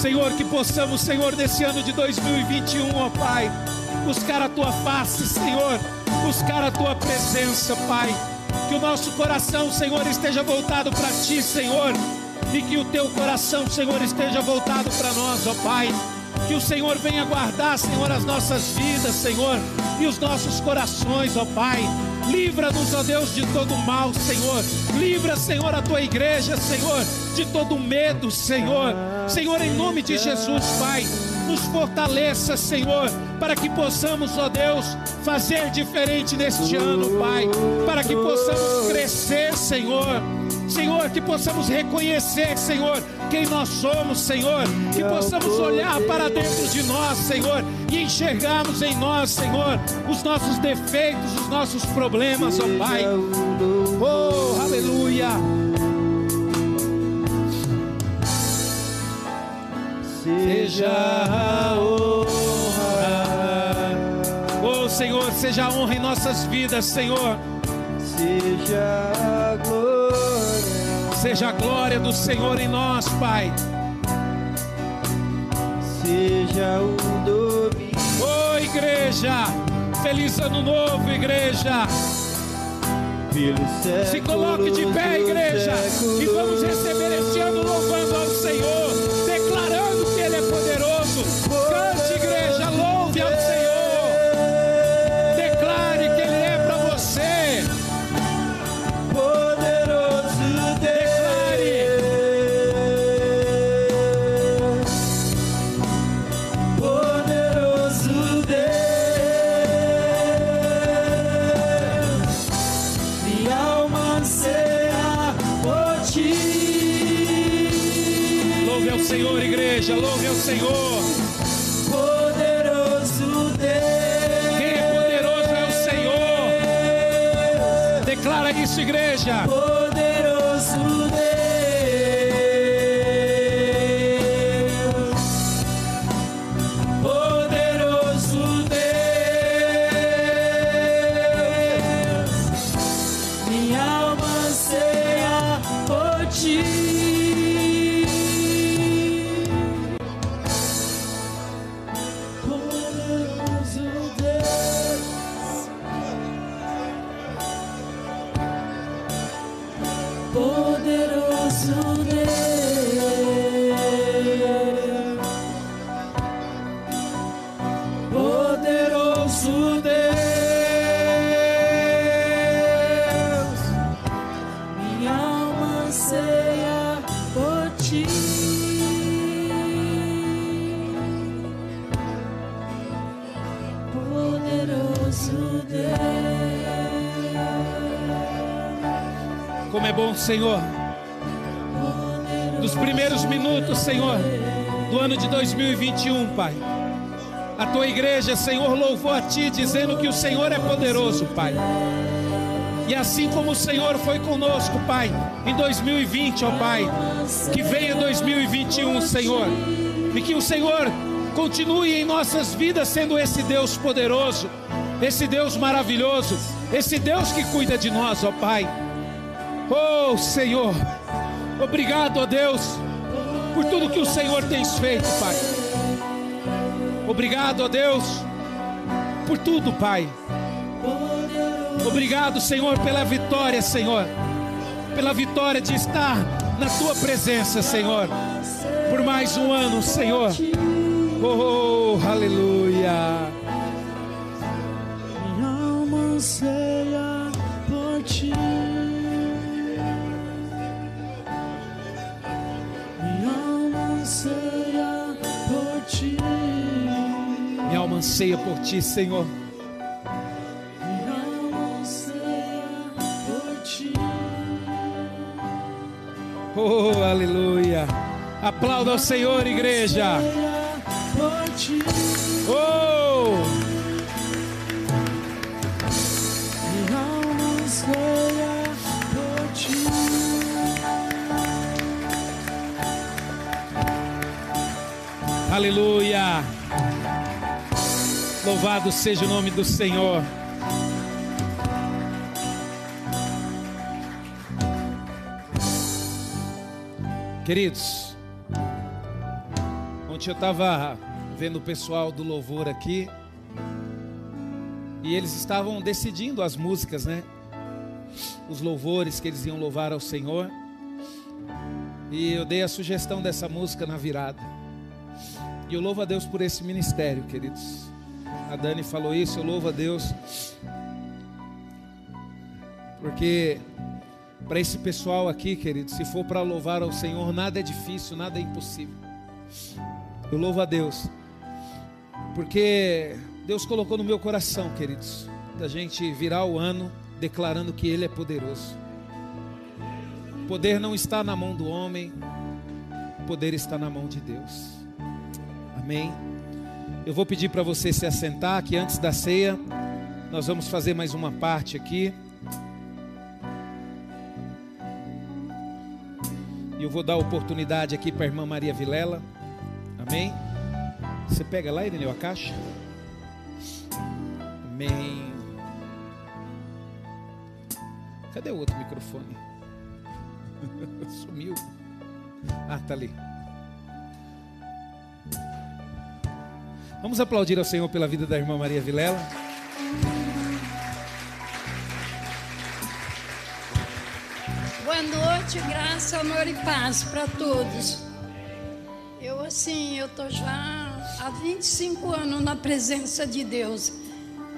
Senhor, que possamos, Senhor, nesse ano de 2021, ó Pai, buscar a tua face, Senhor, buscar a tua presença, Pai. Que o nosso coração, Senhor, esteja voltado para ti, Senhor, e que o teu coração, Senhor, esteja voltado para nós, ó Pai. Que o Senhor venha guardar, Senhor, as nossas vidas, Senhor, e os nossos corações, ó Pai. Livra-nos, ó Deus, de todo mal, Senhor. Livra, Senhor, a tua igreja, Senhor, de todo medo, Senhor. Senhor, em nome de Jesus, Pai, nos fortaleça, Senhor, para que possamos, ó Deus, fazer diferente neste ano, Pai, para que possamos crescer, Senhor. Senhor, que possamos reconhecer, Senhor, quem nós somos, Senhor, que possamos olhar para dentro de nós, Senhor, e enxergarmos em nós, Senhor, os nossos defeitos, os nossos problemas, ó Pai. Oh, aleluia. Seja a honra. Oh, Senhor, seja a honra em nossas vidas, Senhor. Seja a glória, Seja a glória do Senhor em nós, Pai. seja o domínio. Oh, igreja. Feliz ano novo, igreja. Se coloque de pé, igreja, e vamos receber este ano louvando ao Senhor, poderoso. Cante, igreja, louve ao Senhor. Igreja. Senhor. Dos primeiros minutos, Senhor, do ano de 2021, Pai. A tua igreja, Senhor, louvou a Ti, dizendo que o Senhor é poderoso, Pai. E assim como o Senhor foi conosco, Pai, em 2020, ó Pai, que venha 2021, Senhor, e que o Senhor continue em nossas vidas sendo esse Deus poderoso, esse Deus maravilhoso, esse Deus que cuida de nós, ó Pai. Oh Senhor, obrigado, ó Deus, por tudo que o Senhor tem feito, Pai. Obrigado, ó Deus, por tudo, Pai. Obrigado, Senhor, pela vitória, Senhor, pela vitória de estar na tua presença, Senhor, por mais um ano, Senhor. Oh, aleluia. Minha alma anseia anseia por ti, Senhor. Oh, aleluia. Aplauda ao Senhor, igreja. Oh, aleluia. Louvado seja o nome do Senhor. Queridos, ontem eu estava vendo o pessoal do louvor aqui e eles estavam decidindo as músicas, né? Os louvores que eles iam louvar ao Senhor. E eu dei a sugestão dessa música na virada. E eu louvo a Deus por esse ministério, queridos. A Dani falou isso, eu louvo a Deus. Porque para esse pessoal aqui, queridos, se for para louvar ao Senhor, nada é difícil, nada é impossível. Eu louvo a Deus. Porque Deus colocou no meu coração, queridos, da gente virar o ano declarando que Ele é poderoso. O poder não está na mão do homem, o poder está na mão de Deus. Amém. Eu vou pedir para você se assentar, que antes da ceia nós vamos fazer mais uma parte aqui. E eu vou dar oportunidade aqui para a irmã Maria Vilela. Amém. Você pega lá, Ireneu, a caixa? Amém. Cadê o outro microfone? Sumiu. Ah, tá ali. Vamos aplaudir ao Senhor pela vida da irmã Maria Vilela. Boa noite, graça, amor e paz para todos. Eu assim, eu tô já há 25 anos na presença de Deus.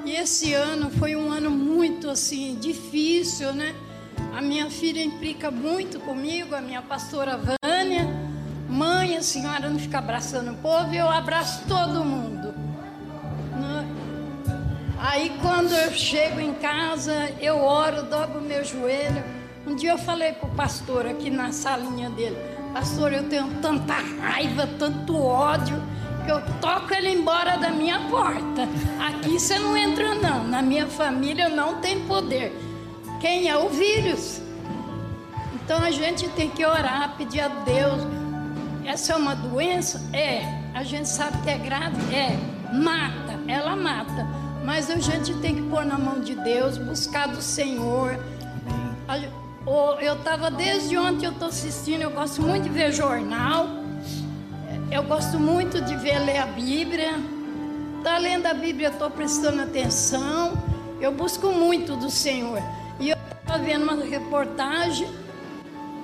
E esse ano foi um ano muito assim difícil, né? A minha filha implica muito comigo, a minha pastora Vânia. Mãe, a senhora não fica abraçando o povo, eu abraço todo mundo. Né? Aí quando eu chego em casa, eu oro, dobro o meu joelho. Um dia eu falei pro pastor aqui na salinha dele, pastor, eu tenho tanta raiva, tanto ódio, que eu toco ele embora da minha porta. Aqui você não entra não, na minha família não tem poder. Quem é o vírus? Então a gente tem que orar, pedir a Deus. Essa é uma doença? É. A gente sabe que é grave? É. Mata, ela mata. Mas a gente tem que pôr na mão de Deus, buscar do Senhor. Eu estava desde ontem, eu estou assistindo, eu gosto muito de ver jornal. Eu gosto muito de ver ler a Bíblia. Está lendo a Bíblia, eu estou prestando atenção. Eu busco muito do Senhor. E eu estava vendo uma reportagem.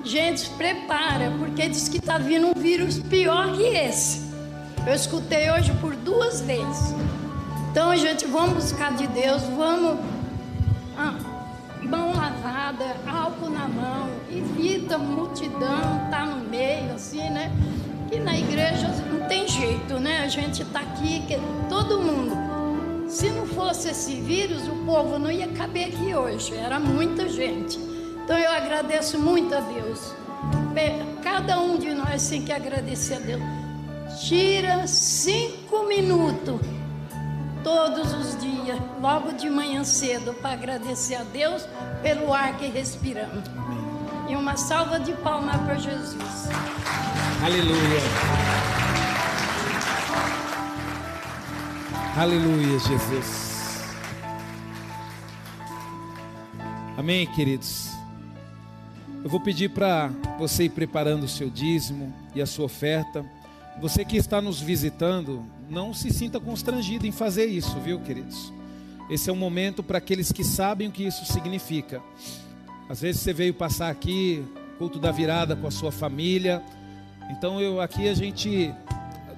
Gente, prepara, porque diz que está vindo um vírus pior que esse. Eu escutei hoje por duas vezes. Então, gente, vamos buscar de Deus, vamos. Ah, mão lavada, álcool na mão, evita multidão, tá no meio, assim, né? E na igreja não tem jeito, né? A gente tá aqui, que, todo mundo. Se não fosse esse vírus, o povo não ia caber aqui hoje, era muita gente. Então eu agradeço muito a Deus. Cada um de nós tem que agradecer a Deus. Tira cinco minutos todos os dias, logo de manhã cedo, para agradecer a Deus pelo ar que respiramos. E uma salva de palmas para Jesus. Aleluia. Aleluia, Jesus. Amém, queridos? Eu vou pedir para você ir preparando o seu dízimo e a sua oferta. Você que está nos visitando, não se sinta constrangido em fazer isso, viu, queridos? Esse é um momento para aqueles que sabem o que isso significa. Às vezes você veio passar aqui, culto da virada com a sua família. Então eu aqui a gente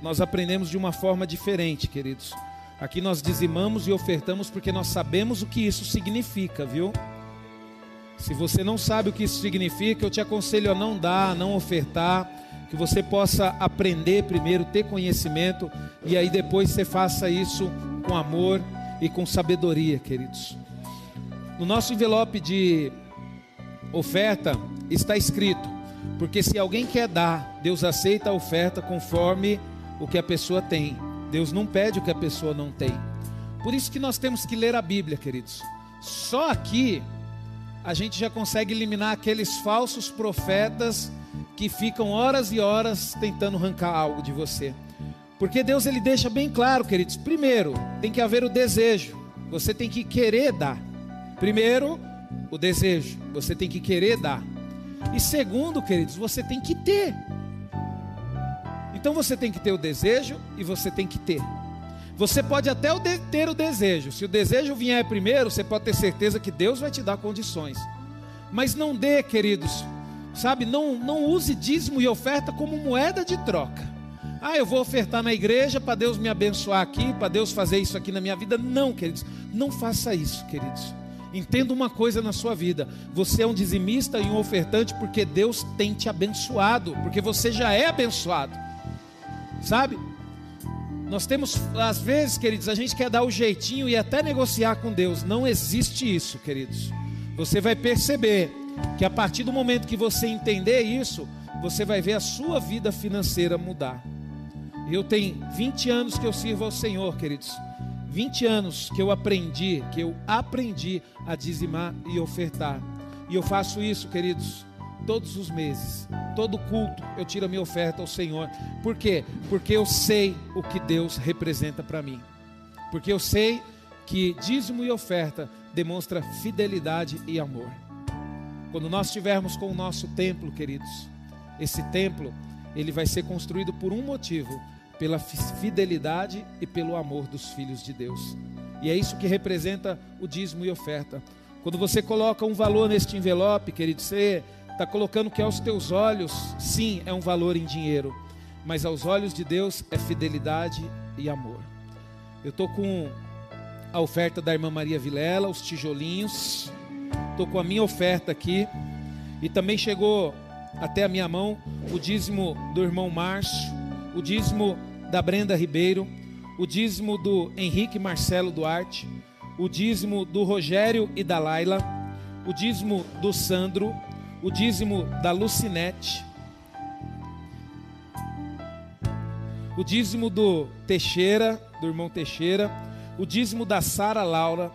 nós aprendemos de uma forma diferente, queridos. Aqui nós dizimamos e ofertamos porque nós sabemos o que isso significa, viu? Se você não sabe o que isso significa, eu te aconselho a não dar, a não ofertar, que você possa aprender primeiro, ter conhecimento e aí depois você faça isso com amor e com sabedoria, queridos. No nosso envelope de oferta está escrito: porque se alguém quer dar, Deus aceita a oferta conforme o que a pessoa tem. Deus não pede o que a pessoa não tem. Por isso que nós temos que ler a Bíblia, queridos. Só aqui a gente já consegue eliminar aqueles falsos profetas que ficam horas e horas tentando arrancar algo de você. Porque Deus ele deixa bem claro, queridos. Primeiro, tem que haver o desejo. Você tem que querer dar. Primeiro, o desejo. Você tem que querer dar. E segundo, queridos, você tem que ter. Então você tem que ter o desejo e você tem que ter. Você pode até ter o desejo. Se o desejo vier primeiro, você pode ter certeza que Deus vai te dar condições. Mas não dê, queridos, sabe? Não, não use dízimo e oferta como moeda de troca. Ah, eu vou ofertar na igreja para Deus me abençoar aqui, para Deus fazer isso aqui na minha vida. Não, queridos, não faça isso, queridos. Entenda uma coisa na sua vida: você é um dizimista e um ofertante porque Deus tem te abençoado, porque você já é abençoado, sabe? Nós temos, às vezes, queridos, a gente quer dar o jeitinho e até negociar com Deus. Não existe isso, queridos. Você vai perceber que a partir do momento que você entender isso, você vai ver a sua vida financeira mudar. Eu tenho 20 anos que eu sirvo ao Senhor, queridos. 20 anos que eu aprendi, que eu aprendi a dizimar e ofertar. E eu faço isso, queridos, todos os meses. Todo culto eu tiro a minha oferta ao Senhor. Por quê? Porque eu sei o que Deus representa para mim. Porque eu sei que dízimo e oferta demonstra fidelidade e amor. Quando nós estivermos com o nosso templo, queridos, esse templo, ele vai ser construído por um motivo, pela fidelidade e pelo amor dos filhos de Deus. E é isso que representa o dízimo e oferta. Quando você coloca um valor neste envelope, querido, você está colocando que aos teus olhos, sim, é um valor em dinheiro, mas aos olhos de Deus é fidelidade e amor. Eu estou com a oferta da irmã Maria Vilela, os tijolinhos, estou com a minha oferta aqui, e também chegou até a minha mão o dízimo do irmão Márcio, o dízimo da Brenda Ribeiro, o dízimo do Henrique Marcelo Duarte, o dízimo do Rogério e da Laila, o dízimo do Sandro, o dízimo da Lucinete, o dízimo do Teixeira, do irmão Teixeira, o dízimo da Sara Laura,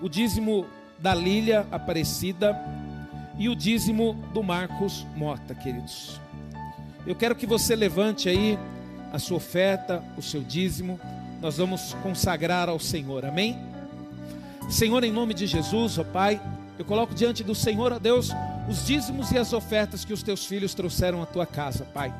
o dízimo da Lília Aparecida. E o dízimo do Marcos Mota, queridos. Eu quero que você levante aí a sua oferta, o seu dízimo, nós vamos consagrar ao Senhor, amém? Senhor, em nome de Jesus, ó Pai, eu coloco diante do Senhor, ó Deus, os dízimos e as ofertas que os teus filhos trouxeram à tua casa, Pai.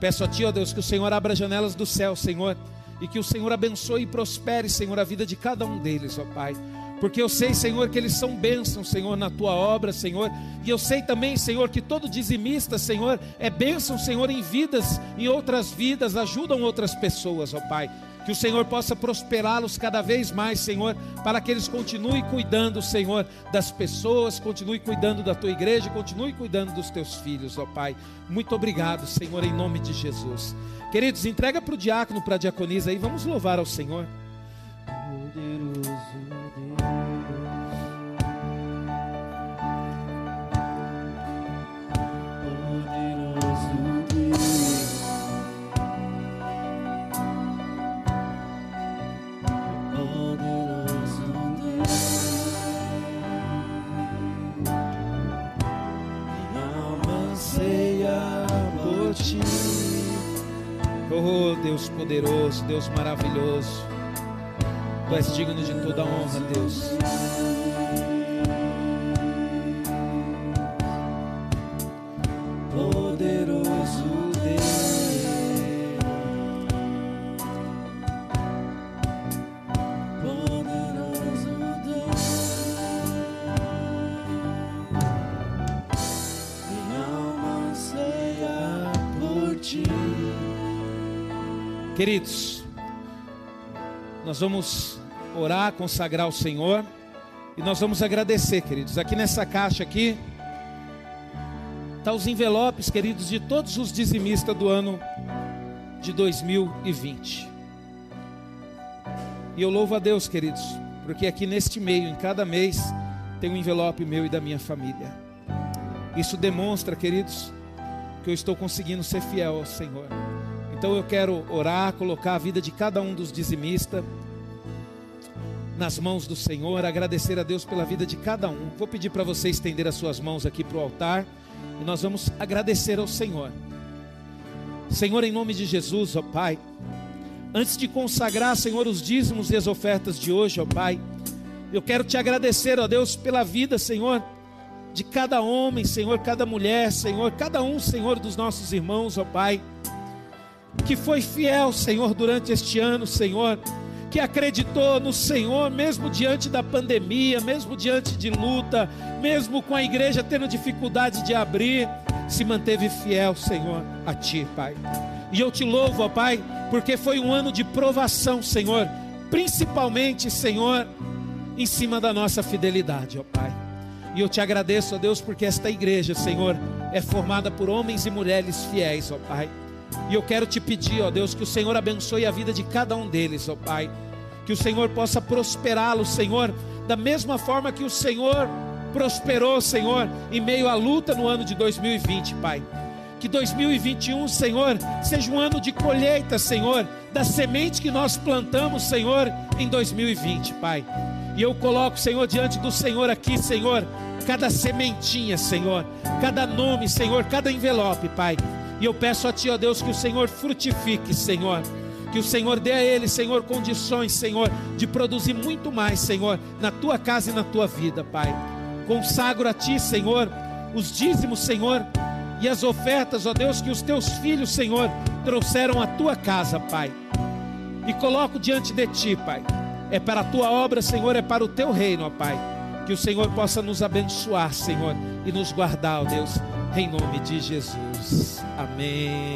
Peço a Ti, ó Deus, que o Senhor abra as janelas do céu, Senhor, e que o Senhor abençoe e prospere, Senhor, a vida de cada um deles, ó Pai porque eu sei, Senhor, que eles são bênçãos, Senhor, na tua obra, Senhor, e eu sei também, Senhor, que todo dizimista, Senhor, é bênção, Senhor, em vidas, em outras vidas, ajudam outras pessoas, ó Pai. Que o Senhor possa prosperá-los cada vez mais, Senhor, para que eles continuem cuidando, Senhor, das pessoas, continue cuidando da tua igreja, continue cuidando dos teus filhos, ó Pai. Muito obrigado, Senhor, em nome de Jesus. Queridos, entrega para o diácono, para a diaconisa aí, vamos louvar ao Senhor. Poderoso. Deus poderoso, Deus maravilhoso, Tu és digno de toda honra, Deus. Queridos, nós vamos orar, consagrar ao Senhor e nós vamos agradecer, queridos. Aqui nessa caixa aqui tá os envelopes, queridos, de todos os dizimistas do ano de 2020. E eu louvo a Deus, queridos, porque aqui neste meio, em cada mês, tem um envelope meu e da minha família. Isso demonstra, queridos, que eu estou conseguindo ser fiel ao Senhor. Então eu quero orar, colocar a vida de cada um dos dizimistas nas mãos do Senhor, agradecer a Deus pela vida de cada um. Vou pedir para você estender as suas mãos aqui para o altar e nós vamos agradecer ao Senhor. Senhor, em nome de Jesus, ó Pai, antes de consagrar, Senhor, os dízimos e as ofertas de hoje, ó Pai, eu quero te agradecer, ó Deus, pela vida, Senhor, de cada homem, Senhor, cada mulher, Senhor, cada um, Senhor, dos nossos irmãos, ó Pai, que foi fiel, Senhor, durante este ano, Senhor, que acreditou no Senhor, mesmo diante da pandemia, mesmo diante de luta, mesmo com a igreja tendo dificuldade de abrir, se manteve fiel, Senhor, a Ti, Pai. E eu te louvo, ó Pai, porque foi um ano de provação, Senhor, principalmente, Senhor, em cima da nossa fidelidade, ó Pai. E eu te agradeço, ó Deus, porque esta igreja, Senhor, é formada por homens e mulheres fiéis, ó Pai. E eu quero te pedir, ó Deus, que o Senhor abençoe a vida de cada um deles, ó Pai. Que o Senhor possa prosperá-los, Senhor, da mesma forma que o Senhor prosperou, Senhor, em meio à luta no ano de 2020, Pai. Que 2021, Senhor, seja um ano de colheita, Senhor, da semente que nós plantamos, Senhor, em 2020, Pai. E eu coloco, Senhor, diante do Senhor aqui, Senhor, cada sementinha, Senhor, cada nome, Senhor, cada envelope, Pai. E eu peço a Ti, ó Deus, que o Senhor frutifique, Senhor. Que o Senhor dê a ele, Senhor, condições, Senhor, de produzir muito mais, Senhor, na tua casa e na tua vida, Pai. Consagro a Ti, Senhor, os dízimos, Senhor, e as ofertas, ó Deus, que os teus filhos, Senhor, trouxeram à tua casa, Pai. E coloco diante de Ti, Pai é para a tua obra, Senhor, é para o teu reino, ó Pai. Que o Senhor possa nos abençoar, Senhor, e nos guardar, ó Deus, em nome de Jesus. Amém.